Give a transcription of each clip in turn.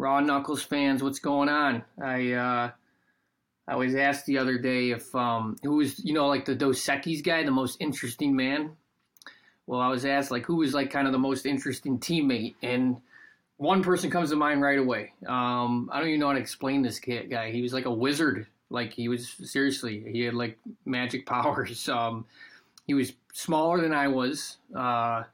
Raw Knuckles fans, what's going on? I uh, I was asked the other day if um, who was you know like the Dos Equis guy, the most interesting man. Well, I was asked like who was like kind of the most interesting teammate, and one person comes to mind right away. Um, I don't even know how to explain this guy. He was like a wizard. Like he was seriously, he had like magic powers. Um, he was smaller than I was. Uh,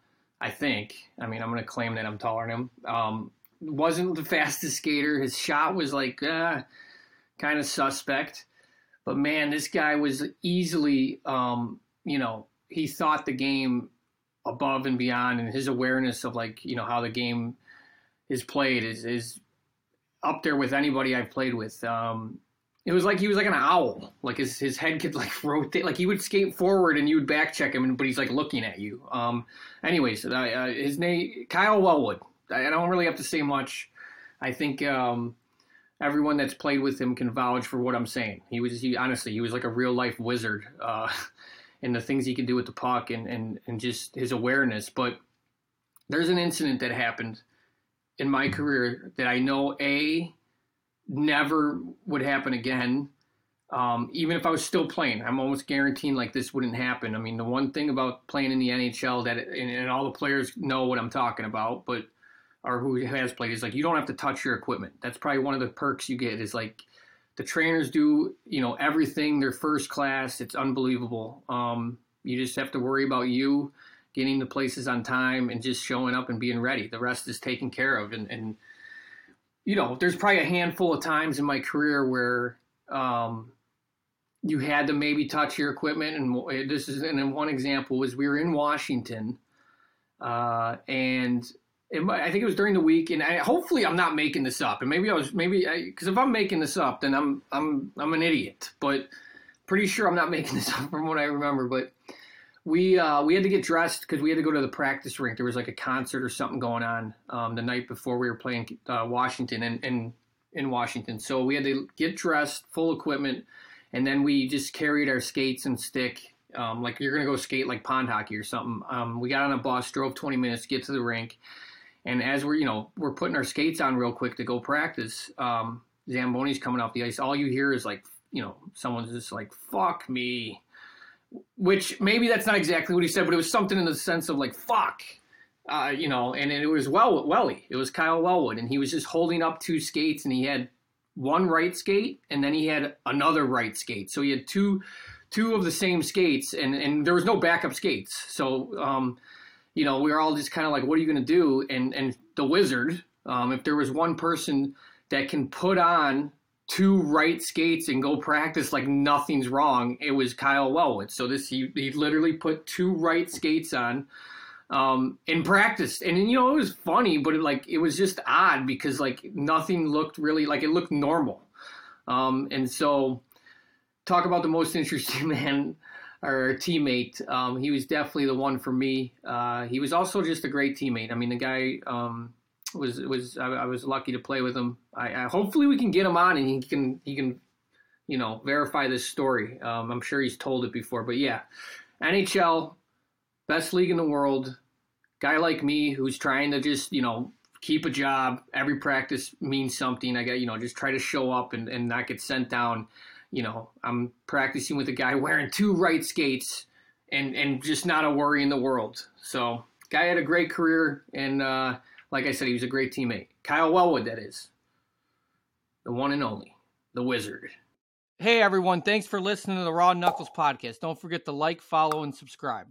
I think. I mean, I'm going to claim that I'm taller than him. Um, wasn't the fastest skater. His shot was like uh, kind of suspect. But man, this guy was easily, um, you know, he thought the game above and beyond, and his awareness of like, you know, how the game is played is is up there with anybody I've played with. Um, it was like he was like an owl. Like his his head could like rotate. Like he would skate forward and you would back check him, but he's like looking at you. Um. Anyways, uh, his name Kyle Wellwood. I, don't really have to say much. I think um, everyone that's played with him can vouch for what I'm saying. He was he honestly he was like a real life wizard. Uh, in the things he can do with the puck and, and, and just his awareness. But there's an incident that happened in my career that I know a never would happen again. Um, even if I was still playing, I'm almost guaranteeing like this wouldn't happen. I mean, the one thing about playing in the NHL that, and, and all the players know what I'm talking about, but or who has played is like you don't have to touch your equipment. That's probably one of the perks you get is like the trainers do, you know, everything. They're first class. It's unbelievable. Um, you just have to worry about you getting the places on time and just showing up and being ready. The rest is taken care of, and, and you know, there's probably a handful of times in my career where um, you had to maybe touch your equipment. And this is, and one example was we were in Washington, uh, and I think it was during the week, and I, hopefully I'm not making this up. And maybe I was, maybe because if I'm making this up, then I'm I'm I'm an idiot. But pretty sure I'm not making this up from what I remember. But we uh, we had to get dressed because we had to go to the practice rink. There was like a concert or something going on um, the night before we were playing uh, Washington and in, in Washington. So we had to get dressed, full equipment, and then we just carried our skates and stick. Um, like you're gonna go skate like pond hockey or something. Um, we got on a bus, drove 20 minutes get to the rink, and as we're you know we're putting our skates on real quick to go practice, um, Zamboni's coming off the ice. All you hear is like you know someone's just like fuck me which maybe that's not exactly what he said, but it was something in the sense of like fuck, uh, you know. And, it was well Welly, it was Kyle Wellwood, and he was just holding up two skates, and he had one right skate, and then he had another right skate. So he had two two of the same skates, and and there was no backup skates. So um, you know, we were all just kind of like, what are you going to do? And and the wizard, um, if there was one person that can put on two right skates and go practice like nothing's wrong. It was Kyle Wellwood. So this he he literally put two right skates on um in practice. And you know it was funny, but it, like it was just odd because like nothing looked really like it looked normal. Um and so talk about the most interesting man or teammate. Um, he was definitely the one for me. Uh, he was also just a great teammate. I mean, the guy um, was was I, I, was lucky to play with him. I, I, hopefully we can get him on and he can he can you know verify this story. Um, I'm sure he's told it before, but yeah, NHL, best league in the world. Guy like me who's trying to just you know keep a job. Every practice means something. I got you know just try to show up and, and not get sent down. You know I'm practicing with a guy wearing two right skates and and just not a worry in the world. So guy had a great career and. uh like I said, he was a great teammate. Kyle Wellwood, that is. The one and only, the wizard. Hey, everyone. Thanks for listening to the Raw Knuckles podcast. Don't forget to like, follow, and subscribe.